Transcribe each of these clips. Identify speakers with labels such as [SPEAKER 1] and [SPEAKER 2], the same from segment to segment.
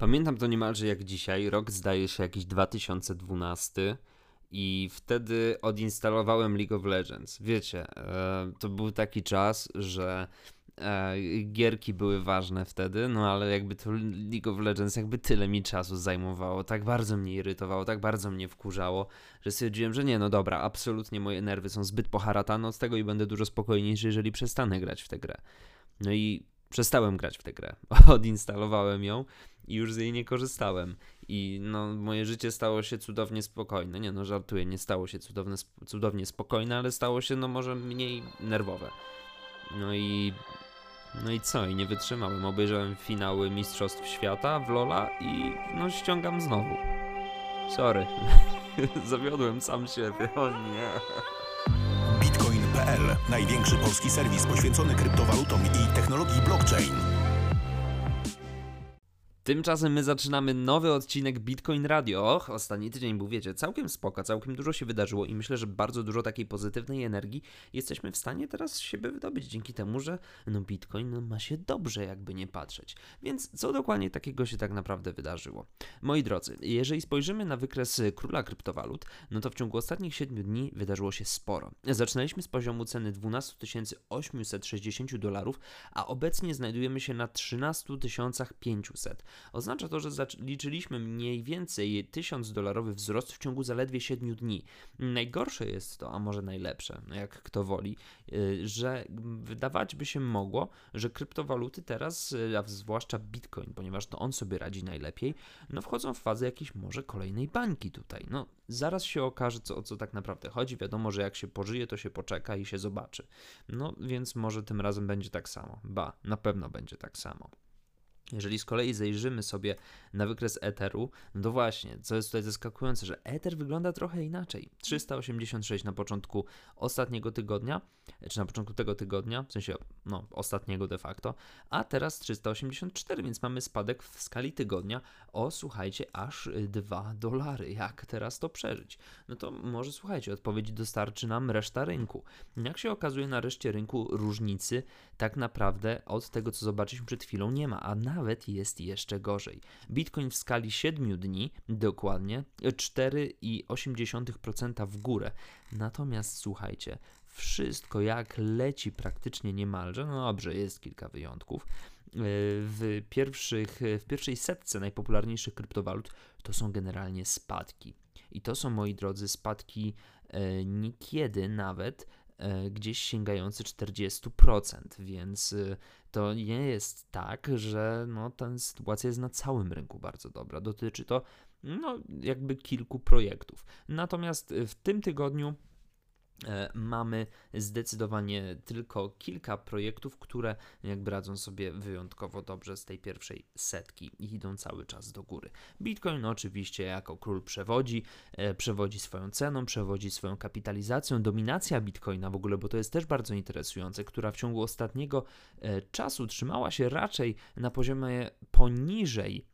[SPEAKER 1] Pamiętam to niemalże jak dzisiaj. Rok zdaje się jakiś 2012 i wtedy odinstalowałem League of Legends. Wiecie, e, to był taki czas, że e, gierki były ważne wtedy, no ale jakby to League of Legends jakby tyle mi czasu zajmowało, tak bardzo mnie irytowało, tak bardzo mnie wkurzało, że stwierdziłem, że nie, no dobra, absolutnie moje nerwy są zbyt poharatane od tego i będę dużo spokojniejszy, jeżeli przestanę grać w tę grę. No i przestałem grać w tę grę. Odinstalowałem ją i już z jej nie korzystałem. I no, moje życie stało się cudownie spokojne. Nie no, żartuję, nie stało się cudowne, cudownie spokojne, ale stało się no może mniej nerwowe. No i... No i co? I nie wytrzymałem. Obejrzałem finały Mistrzostw Świata w Lola i no ściągam znowu. Sorry. Zawiodłem sam siebie. O nie.
[SPEAKER 2] Bitcoin.pl. Największy polski serwis poświęcony kryptowalutom i technologii blockchain.
[SPEAKER 1] Tymczasem my zaczynamy nowy odcinek Bitcoin Radio. Ostatni tydzień był, wiecie, całkiem spoko, całkiem dużo się wydarzyło i myślę, że bardzo dużo takiej pozytywnej energii jesteśmy w stanie teraz siebie wydobyć dzięki temu, że no Bitcoin ma się dobrze, jakby nie patrzeć. Więc co dokładnie takiego się tak naprawdę wydarzyło? Moi drodzy, jeżeli spojrzymy na wykres króla kryptowalut, no to w ciągu ostatnich 7 dni wydarzyło się sporo. Zaczynaliśmy z poziomu ceny 12 860 dolarów, a obecnie znajdujemy się na 13 500. Oznacza to, że liczyliśmy mniej więcej 1000 dolarowy wzrost w ciągu zaledwie 7 dni. Najgorsze jest to, a może najlepsze, no jak kto woli, y, że wydawać by się mogło, że kryptowaluty teraz, y, a zwłaszcza Bitcoin, ponieważ to on sobie radzi najlepiej, no wchodzą w fazę jakiejś może kolejnej bańki tutaj. No zaraz się okaże, co, o co tak naprawdę chodzi. Wiadomo, że jak się pożyje, to się poczeka i się zobaczy. No więc może tym razem będzie tak samo. Ba, na pewno będzie tak samo. Jeżeli z kolei zajrzymy sobie na wykres Etheru, no to właśnie, co jest tutaj zaskakujące, że Ether wygląda trochę inaczej. 386 na początku ostatniego tygodnia, czy na początku tego tygodnia, w sensie no, ostatniego de facto, a teraz 384, więc mamy spadek w skali tygodnia o, słuchajcie, aż 2 dolary. Jak teraz to przeżyć? No to może, słuchajcie, odpowiedź dostarczy nam reszta rynku. Jak się okazuje, na reszcie rynku różnicy tak naprawdę od tego, co zobaczyliśmy przed chwilą, nie ma, a nawet jest jeszcze gorzej. Bitcoin w skali 7 dni, dokładnie 4,8% w górę. Natomiast słuchajcie, wszystko jak leci praktycznie niemalże, no dobrze, jest kilka wyjątków, w, pierwszych, w pierwszej setce najpopularniejszych kryptowalut to są generalnie spadki. I to są, moi drodzy, spadki e, niekiedy nawet e, gdzieś sięgające 40%, więc e, to nie jest tak, że no, ta sytuacja jest na całym rynku bardzo dobra. Dotyczy to no, jakby kilku projektów. Natomiast w tym tygodniu E, mamy zdecydowanie tylko kilka projektów, które jakby radzą sobie wyjątkowo dobrze z tej pierwszej setki i idą cały czas do góry. Bitcoin oczywiście jako król przewodzi, e, przewodzi swoją ceną, przewodzi swoją kapitalizacją, dominacja Bitcoina w ogóle, bo to jest też bardzo interesujące, która w ciągu ostatniego e, czasu trzymała się raczej na poziomie poniżej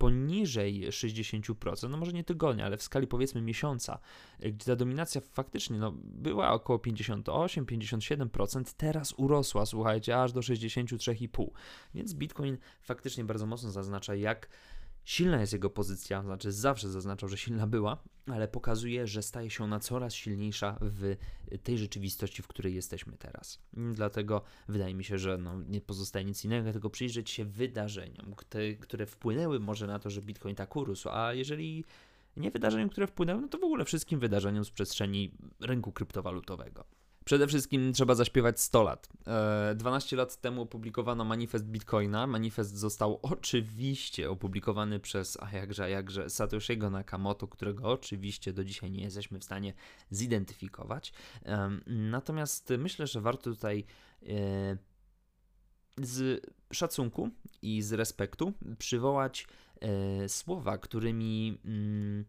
[SPEAKER 1] poniżej 60%, no może nie tygodnia, ale w skali powiedzmy miesiąca, gdzie ta dominacja faktycznie no, była około 58-57%, teraz urosła, słuchajcie, aż do 63,5%. Więc Bitcoin faktycznie bardzo mocno zaznacza, jak Silna jest jego pozycja, znaczy zawsze zaznaczał, że silna była, ale pokazuje, że staje się ona coraz silniejsza w tej rzeczywistości, w której jesteśmy teraz. Dlatego wydaje mi się, że no, nie pozostaje nic innego, tylko przyjrzeć się wydarzeniom, które, które wpłynęły może na to, że Bitcoin tak urósł, a jeżeli nie wydarzeniom, które wpłynęły, no to w ogóle wszystkim wydarzeniom z przestrzeni rynku kryptowalutowego. Przede wszystkim trzeba zaśpiewać 100 lat. 12 e, lat temu opublikowano manifest Bitcoina. Manifest został oczywiście opublikowany przez, a jakże, a jakże, Satoshi'ego Nakamoto, którego oczywiście do dzisiaj nie jesteśmy w stanie zidentyfikować. Natomiast myślę, że warto tutaj e, z szacunku i z respektu przywołać e, słowa, którymi mm,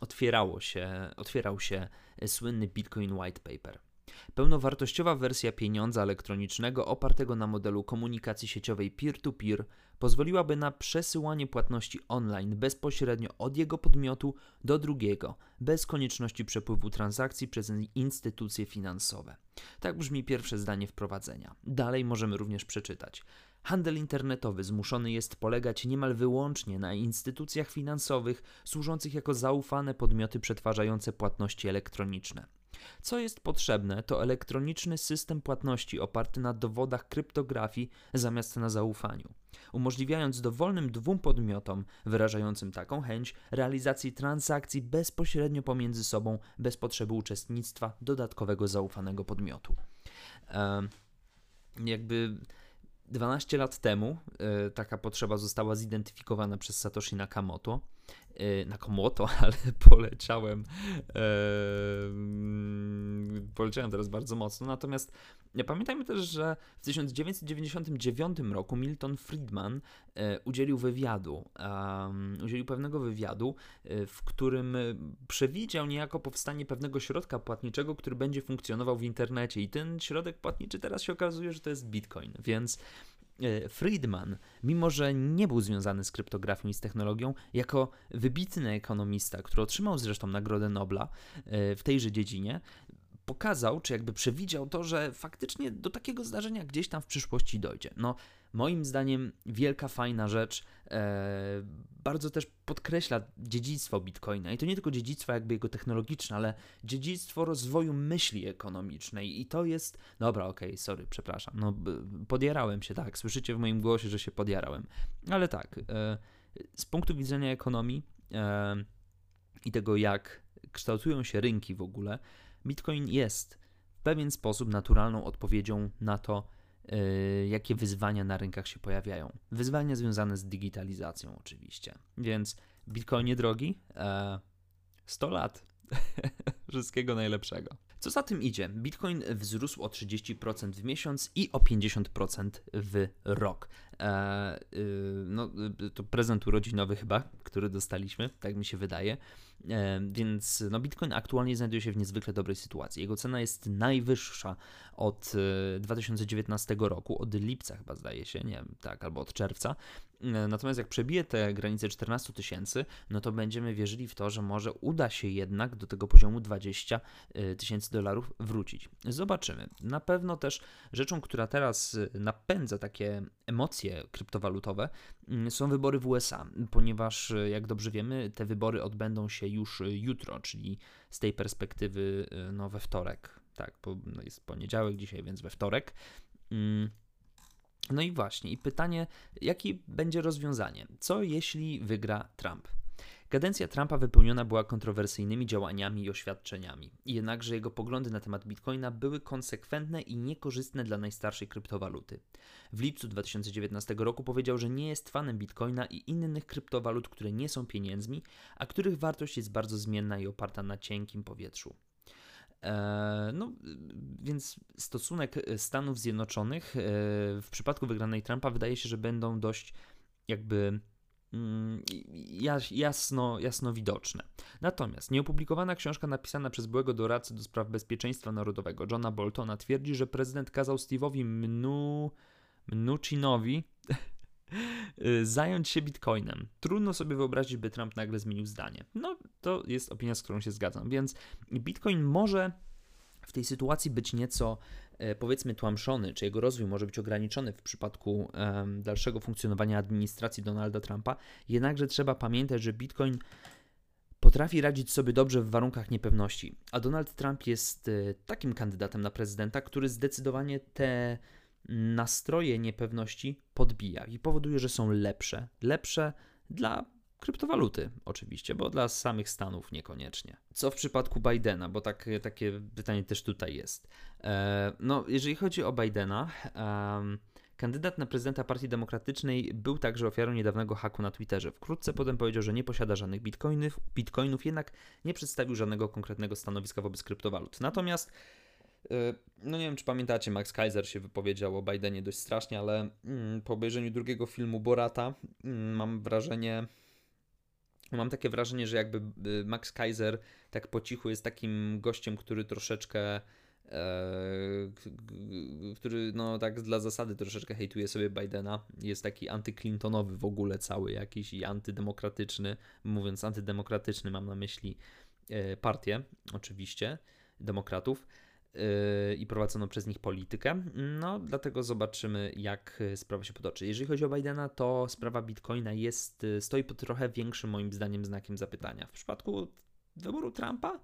[SPEAKER 1] otwierało się, otwierał się słynny Bitcoin White Paper. Pełnowartościowa wersja pieniądza elektronicznego opartego na modelu komunikacji sieciowej peer-to-peer pozwoliłaby na przesyłanie płatności online bezpośrednio od jego podmiotu do drugiego, bez konieczności przepływu transakcji przez instytucje finansowe. Tak brzmi pierwsze zdanie wprowadzenia. Dalej możemy również przeczytać. Handel internetowy zmuszony jest polegać niemal wyłącznie na instytucjach finansowych służących jako zaufane podmioty przetwarzające płatności elektroniczne. Co jest potrzebne, to elektroniczny system płatności oparty na dowodach kryptografii zamiast na zaufaniu, umożliwiając dowolnym dwóm podmiotom wyrażającym taką chęć realizacji transakcji bezpośrednio pomiędzy sobą bez potrzeby uczestnictwa dodatkowego zaufanego podmiotu. Jakby 12 lat temu e, taka potrzeba została zidentyfikowana przez Satoshi Nakamoto. E, Nakamoto, ale poleciałem e, poleciałem teraz bardzo mocno. Natomiast pamiętajmy też, że w 1999 roku Milton Friedman udzielił wywiadu, udzielił pewnego wywiadu, w którym przewidział niejako powstanie pewnego środka płatniczego, który będzie funkcjonował w internecie. I ten środek płatniczy teraz się okazuje, że to jest Bitcoin. Więc E, Friedman, mimo że nie był związany z kryptografią i z technologią, jako wybitny ekonomista, który otrzymał zresztą Nagrodę Nobla e, w tejże dziedzinie, pokazał, czy jakby przewidział to, że faktycznie do takiego zdarzenia gdzieś tam w przyszłości dojdzie. No, moim zdaniem wielka, fajna rzecz, e, bardzo też podkreśla dziedzictwo Bitcoina. I to nie tylko dziedzictwo jakby jego technologiczne, ale dziedzictwo rozwoju myśli ekonomicznej. I to jest... Dobra, okej, okay, sorry, przepraszam. No, podjarałem się, tak. Słyszycie w moim głosie, że się podjarałem. Ale tak, e, z punktu widzenia ekonomii e, i tego, jak kształtują się rynki w ogóle, Bitcoin jest w pewien sposób naturalną odpowiedzią na to, jakie wyzwania na rynkach się pojawiają. Wyzwania związane z digitalizacją, oczywiście. Więc Bitcoinie drogi, e, 100 lat. Wszystkiego najlepszego. Co za tym idzie? Bitcoin wzrósł o 30% w miesiąc i o 50% w rok. E, y, no, y, to prezent urodzinowy chyba, który dostaliśmy, tak mi się wydaje. E, więc no, Bitcoin aktualnie znajduje się w niezwykle dobrej sytuacji. Jego cena jest najwyższa od 2019 e, roku, od lipca chyba zdaje się, nie wiem, tak, albo od czerwca. E, natomiast jak przebije te granice 14 tysięcy, no to będziemy wierzyli w to, że może uda się jednak do tego poziomu 20 tysięcy dolarów wrócić. Zobaczymy. Na pewno też rzeczą, która teraz napędza takie emocje kryptowalutowe, mm, są wybory w USA, ponieważ jak dobrze wiemy, te wybory odbędą się już jutro, czyli z tej perspektywy no, we wtorek. Tak, bo no, jest poniedziałek dzisiaj, więc we wtorek. Mm. No i właśnie, i pytanie, jakie będzie rozwiązanie? Co jeśli wygra Trump? Kadencja Trumpa wypełniona była kontrowersyjnymi działaniami i oświadczeniami, jednakże jego poglądy na temat bitcoina były konsekwentne i niekorzystne dla najstarszej kryptowaluty. W lipcu 2019 roku powiedział, że nie jest fanem bitcoina i innych kryptowalut, które nie są pieniędzmi, a których wartość jest bardzo zmienna i oparta na cienkim powietrzu. Eee, no, więc stosunek Stanów Zjednoczonych e, w przypadku wygranej Trumpa wydaje się, że będą dość jakby jasno, jasno widoczne. Natomiast nieopublikowana książka napisana przez byłego doradcę do spraw bezpieczeństwa narodowego Johna Boltona twierdzi, że prezydent kazał Steve'owi Mnu, Mnuchinowi zająć się bitcoinem. Trudno sobie wyobrazić, by Trump nagle zmienił zdanie. No, to jest opinia, z którą się zgadzam. Więc bitcoin może w tej sytuacji być nieco powiedzmy tłamszony, czy jego rozwój może być ograniczony w przypadku um, dalszego funkcjonowania administracji Donalda Trumpa, jednakże trzeba pamiętać, że Bitcoin potrafi radzić sobie dobrze w warunkach niepewności, a Donald Trump jest e, takim kandydatem na prezydenta, który zdecydowanie te nastroje niepewności podbija i powoduje, że są lepsze. Lepsze dla kryptowaluty, oczywiście, bo dla samych Stanów niekoniecznie. Co w przypadku Bidena, bo tak, takie pytanie też tutaj jest. E, no, jeżeli chodzi o Bidena, kandydat na prezydenta Partii Demokratycznej był także ofiarą niedawnego haku na Twitterze. Wkrótce potem powiedział, że nie posiada żadnych bitcoinów, bitcoinów jednak nie przedstawił żadnego konkretnego stanowiska wobec kryptowalut. Natomiast e, no nie wiem, czy pamiętacie, Max Kaiser się wypowiedział o Bidenie dość strasznie, ale mm, po obejrzeniu drugiego filmu Borata mm, mam wrażenie, Mam takie wrażenie, że jakby y, Max Kaiser tak po cichu jest takim gościem, który troszeczkę który no tak dla zasady troszeczkę hejtuje sobie Bidena, jest taki antyclintonowy w ogóle cały jakiś i antydemokratyczny, mówiąc antydemokratyczny mam na myśli partię oczywiście, demokratów i prowadzoną przez nich politykę. No, dlatego zobaczymy, jak sprawa się potoczy. Jeżeli chodzi o Bidena, to sprawa Bitcoina jest, stoi pod trochę większym, moim zdaniem, znakiem zapytania. W przypadku wyboru Trumpa,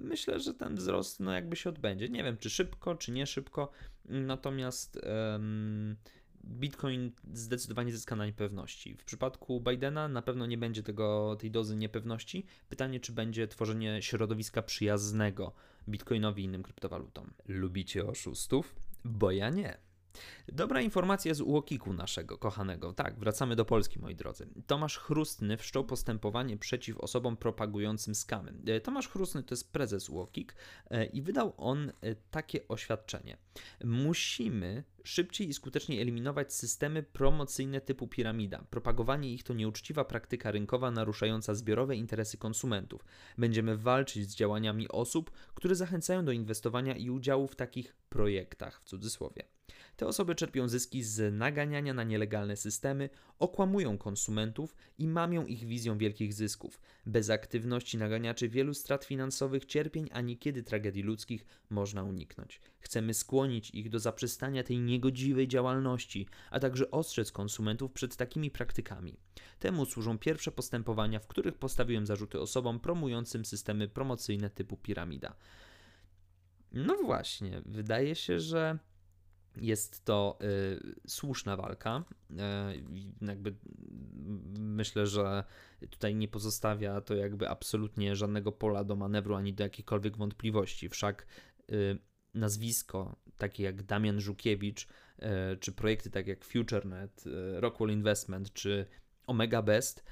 [SPEAKER 1] myślę, że ten wzrost no jakby się odbędzie. Nie wiem, czy szybko, czy nie szybko, natomiast um, Bitcoin zdecydowanie zyska na niepewności. W przypadku Bidena na pewno nie będzie tego, tej dozy niepewności. Pytanie, czy będzie tworzenie środowiska przyjaznego Bitcoinowi i innym kryptowalutom. Lubicie oszustów? Bo ja nie. Dobra informacja z UOKiK-u naszego kochanego. Tak, wracamy do Polski, moi drodzy. Tomasz Chrustny wszczął postępowanie przeciw osobom propagującym skamy. E, Tomasz Chrustny to jest prezes UOKiK e, i wydał on e, takie oświadczenie. Musimy szybciej i skuteczniej eliminować systemy promocyjne typu piramida. Propagowanie ich to nieuczciwa praktyka rynkowa naruszająca zbiorowe interesy konsumentów. Będziemy walczyć z działaniami osób, które zachęcają do inwestowania i udziału w takich projektach, w cudzysłowie. Te osoby czerpią zyski z naganiania na nielegalne systemy, okłamują konsumentów i mamią ich wizją wielkich zysków. Bez aktywności naganiaczy wielu strat finansowych, cierpień, a niekiedy tragedii ludzkich można uniknąć. Chcemy skłonić ich do zaprzestania tej niegodziwej działalności, a także ostrzec konsumentów przed takimi praktykami. Temu służą pierwsze postępowania, w których postawiłem zarzuty osobom promującym systemy promocyjne typu piramida. No właśnie, wydaje się, że jest to y, słuszna walka. Y, jakby myślę, że tutaj nie pozostawia to jakby absolutnie żadnego pola do manewru ani do jakichkolwiek wątpliwości. Wszak y, nazwisko takie jak Damian Żukiewicz, y, czy projekty takie jak FutureNet, y, Rockwell Investment, czy Omega Best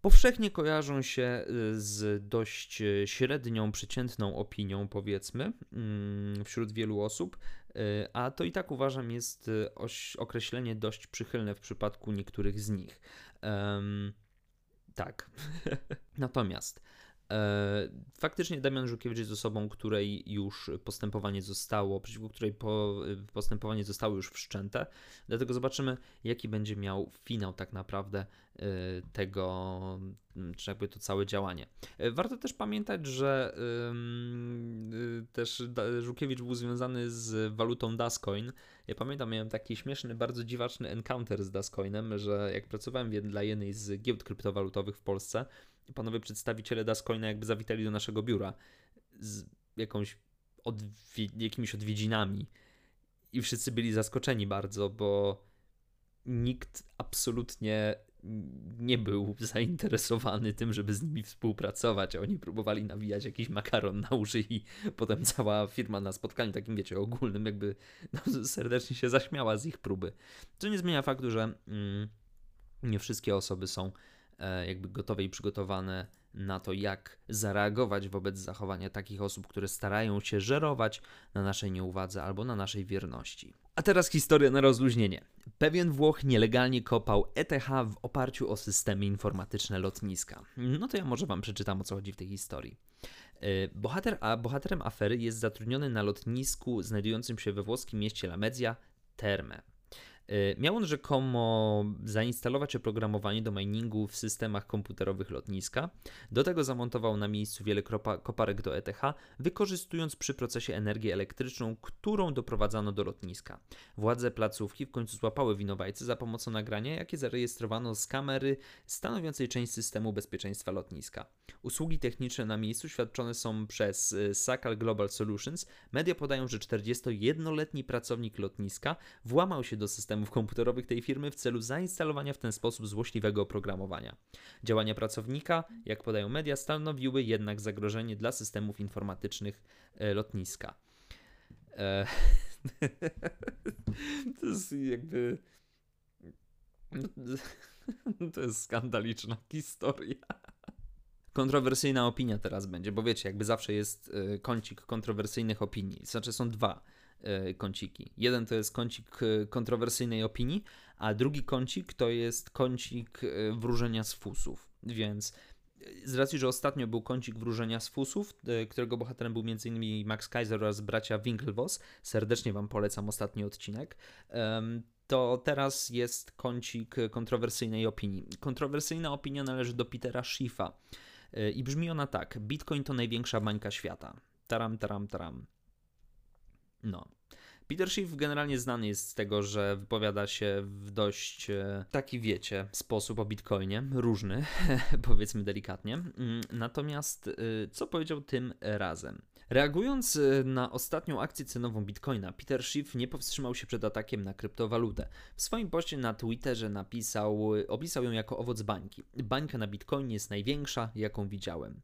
[SPEAKER 1] powszechnie kojarzą się y, z dość średnią, przeciętną opinią, powiedzmy, mm, wśród wielu osób, a to i tak uważam jest y, określenie dość przychylne w przypadku niektórych z nich. Um, tak. Natomiast e, faktycznie Damian Żukiewicz jest osobą, której już postępowanie zostało, przeciwko której y, postępowanie zostało już wszczęte. Dlatego zobaczymy, jaki będzie miał finał tak naprawdę Y, tego, mm, czy jakby to całe działanie. Y, warto też pamiętać, że yy, też Żukiewicz był związany z walutą Dascoin. Ja pamiętam, miałem taki śmieszny, bardzo dziwaczny encounter z Dascoinem, że jak pracowałem dla jednej z giełd kryptowalutowych w Polsce, panowie przedstawiciele Dascoina jakby zawitali do naszego biura z jakąś odwie jakimiś odwiedzinami i wszyscy byli zaskoczeni bardzo, bo nikt absolutnie nie był zainteresowany tym, żeby z nimi współpracować. Oni próbowali nawijać jakiś makaron na uszy i potem cała firma na spotkaniu takim, wiecie, ogólnym jakby no, serdecznie się zaśmiała z ich próby. Co nie zmienia faktu, że mm, nie wszystkie osoby są jakby gotowe i przygotowane na to, jak zareagować wobec zachowania takich osób, które starają się żerować na naszej nieuwadze albo na naszej wierności. A teraz historia na rozluźnienie. Pewien Włoch nielegalnie kopał ETH w oparciu o systemy informatyczne lotniska. No to ja może wam przeczytam o co chodzi w tej historii. E, bohater, a bohaterem afery jest zatrudniony na lotnisku znajdującym się we włoskim mieście Lamezia Terme. Y, miał on rzekomo zainstalować oprogramowanie do miningu w systemach komputerowych lotniska. Do tego zamontował na miejscu wiele koparek do ETH, wykorzystując przy procesie energię elektryczną, którą doprowadzano do lotniska. Władze placówki w końcu złapały winowajcę za pomocą nagrania, jakie zarejestrowano z kamery stanowiącej część systemu bezpieczeństwa lotniska. Usługi techniczne na miejscu świadczone są przez y, Sakal Global Solutions. Media podają, że 41-letni pracownik lotniska włamał się do systemu systemów komputerowych tej firmy w celu zainstalowania w ten sposób złośliwego oprogramowania. Działania pracownika, jak podają media, stanowiły jednak zagrożenie dla systemów informatycznych e, lotniska. E, to jest jakby. To jest skandaliczna historia. Kontrowersyjna opinia teraz będzie, bo wiecie, jakby zawsze jest e, kącik kontrowersyjnych opinii. Znaczy są dwa. E, kąciki. Jeden to jest kącik e, kontrowersyjnej opinii, a drugi kącik to jest kącik e, wróżenia z fusów. Więc z racji, że ostatnio był kącik wróżenia z fusów, którego bohaterem był m.in. Max Kaiser oraz bracia Winklevoss, serdecznie Wam polecam ostatni odcinek, to teraz jest kącik kontrowersyjnej opinii. Kontrowersyjna opinia należy do Petera Schiffa i brzmi ona tak. Bitcoin to największa bańka świata. Taram, taram, taram. No. Peter Schiff generalnie znany jest z tego, że wypowiada się w dość e, taki, wiecie, sposób o Bitcoinie, różny, powiedzmy delikatnie. Mm, natomiast e, co powiedział tym razem? Reagując e, na ostatnią akcję cenową Bitcoina, Peter Schiff nie powstrzymał się przed atakiem na kryptowalutę. W swoim poście na Twitterze napisał, opisał ją jako owoc bańki. Bańka na Bitcoinie jest największa, jaką widziałem.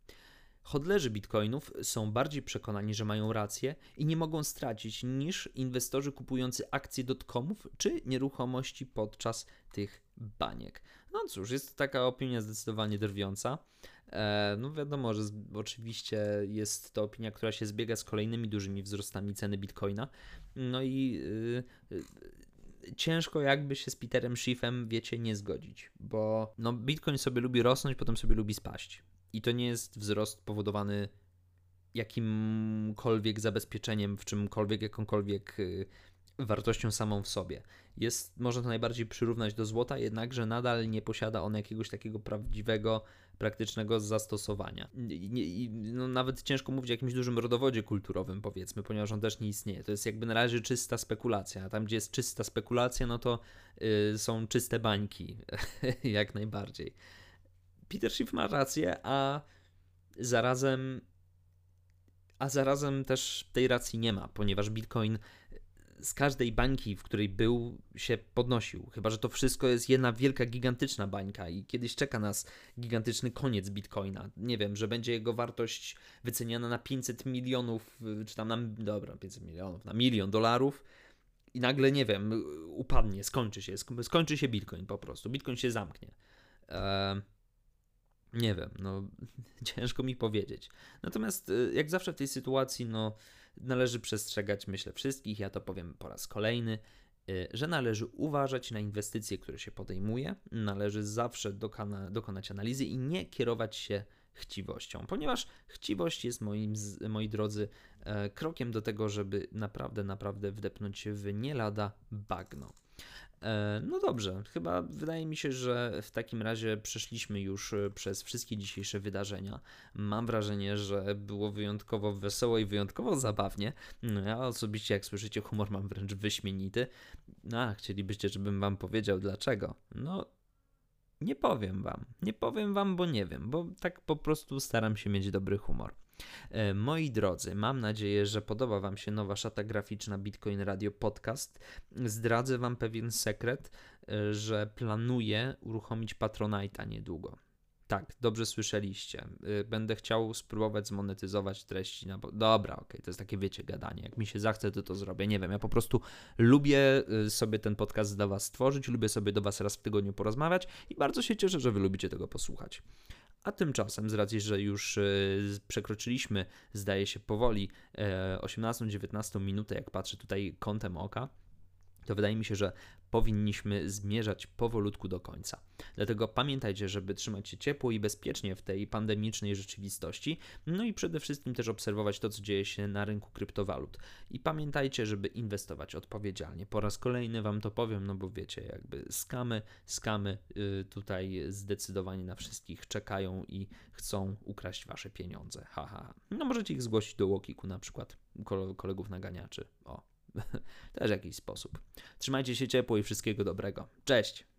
[SPEAKER 1] Hodlerzy bitcoinów są bardziej przekonani, że mają rację i nie mogą stracić niż inwestorzy kupujący akcje dotcomów czy nieruchomości podczas tych baniek. No cóż, jest to taka opinia zdecydowanie drwiąca. E, no wiadomo, że oczywiście jest to opinia, która się zbiega z kolejnymi dużymi wzrostami ceny bitcoina. No i yy, yy, ciężko jakby się z Peterem Schiffem, wiecie, nie zgodzić, bo no, bitcoin sobie lubi rosnąć, potem sobie lubi spaść. I to nie jest wzrost powodowany jakimkolwiek zabezpieczeniem, w czymkolwiek, jakąkolwiek y, wartością samą w sobie. Jest, można to najbardziej przyrównać do złota, jednakże nadal nie posiada on jakiegoś takiego prawdziwego, praktycznego zastosowania. I, no, nawet ciężko mówić o jakimś dużym rodowodzie kulturowym, powiedzmy, ponieważ on też nie istnieje. To jest jakby na razie czysta spekulacja. A tam, gdzie jest czysta spekulacja, no to y, są czyste bańki, jak najbardziej. Peter Schiff ma rację, a zarazem a zarazem też tej racji nie ma, ponieważ Bitcoin z każdej bańki, w której był, się podnosił. Chyba, że to wszystko jest jedna wielka, gigantyczna bańka i kiedyś czeka nas gigantyczny koniec Bitcoina. Nie wiem, że będzie jego wartość wyceniana na 500 milionów, czy tam na, dobra, 500 milionów, na milion dolarów i nagle, nie wiem, upadnie, skończy się, skończy się Bitcoin po prostu. Bitcoin się zamknie. Eee, nie wiem, no ciężko mi powiedzieć. Natomiast y, jak zawsze w tej sytuacji, no należy przestrzegać, myślę, wszystkich, ja to powiem po raz kolejny, y, że należy uważać na inwestycje, które się podejmuje, należy zawsze dokona, dokonać analizy i nie kierować się chciwością, ponieważ chciwość jest moim, moi drodzy, e, krokiem do tego, żeby naprawdę, naprawdę wdepnąć w nie lada bagno. E, no dobrze, chyba wydaje mi się, że w takim razie przeszliśmy już e, przez wszystkie dzisiejsze wydarzenia. Mam wrażenie, że było wyjątkowo wesoło i wyjątkowo zabawnie. No ja osobiście, jak słyszycie, humor mam wręcz wyśmienity. No, a chcielibyście, żebym wam powiedział dlaczego? No, nie powiem wam. Nie powiem wam, bo nie wiem, bo tak po prostu staram się mieć dobry humor. E, moi drodzy, mam nadzieję, że podoba Wam się nowa szata graficzna Bitcoin Radio Podcast. Zdradzę Wam pewien sekret, e, że planuję uruchomić Patronite'a niedługo. Tak, dobrze słyszeliście. E, będę chciał spróbować zmonetyzować treści. Na... Dobra, okej, okay, to jest takie, wiecie, gadanie. Jak mi się zachce, to to zrobię. Nie wiem, ja po prostu lubię sobie ten podcast dla Was stworzyć, lubię sobie do Was raz w tygodniu porozmawiać i bardzo się cieszę, że Wy lubicie tego posłuchać. A tymczasem, z racji, że już e, przekroczyliśmy, zdaje się, powoli 18-19 e, minutę, jak patrzę tutaj kątem oka, to wydaje mi się, że powinniśmy zmierzać powolutku do końca. Dlatego pamiętajcie, żeby trzymać się ciepło i bezpiecznie w tej pandemicznej rzeczywistości, no i przede wszystkim też obserwować to, co dzieje się na rynku kryptowalut. I pamiętajcie, żeby inwestować odpowiedzialnie. Po raz kolejny Wam to powiem, no bo wiecie, jakby skamy, skamy yy, tutaj zdecydowanie na wszystkich czekają i chcą ukraść Wasze pieniądze. Haha. No możecie ich zgłosić do Łokiku na przykład kolegów naganiaczy. O, też jakiś sposób. Trzymajcie się ciepło i wszystkiego dobrego. Cześć!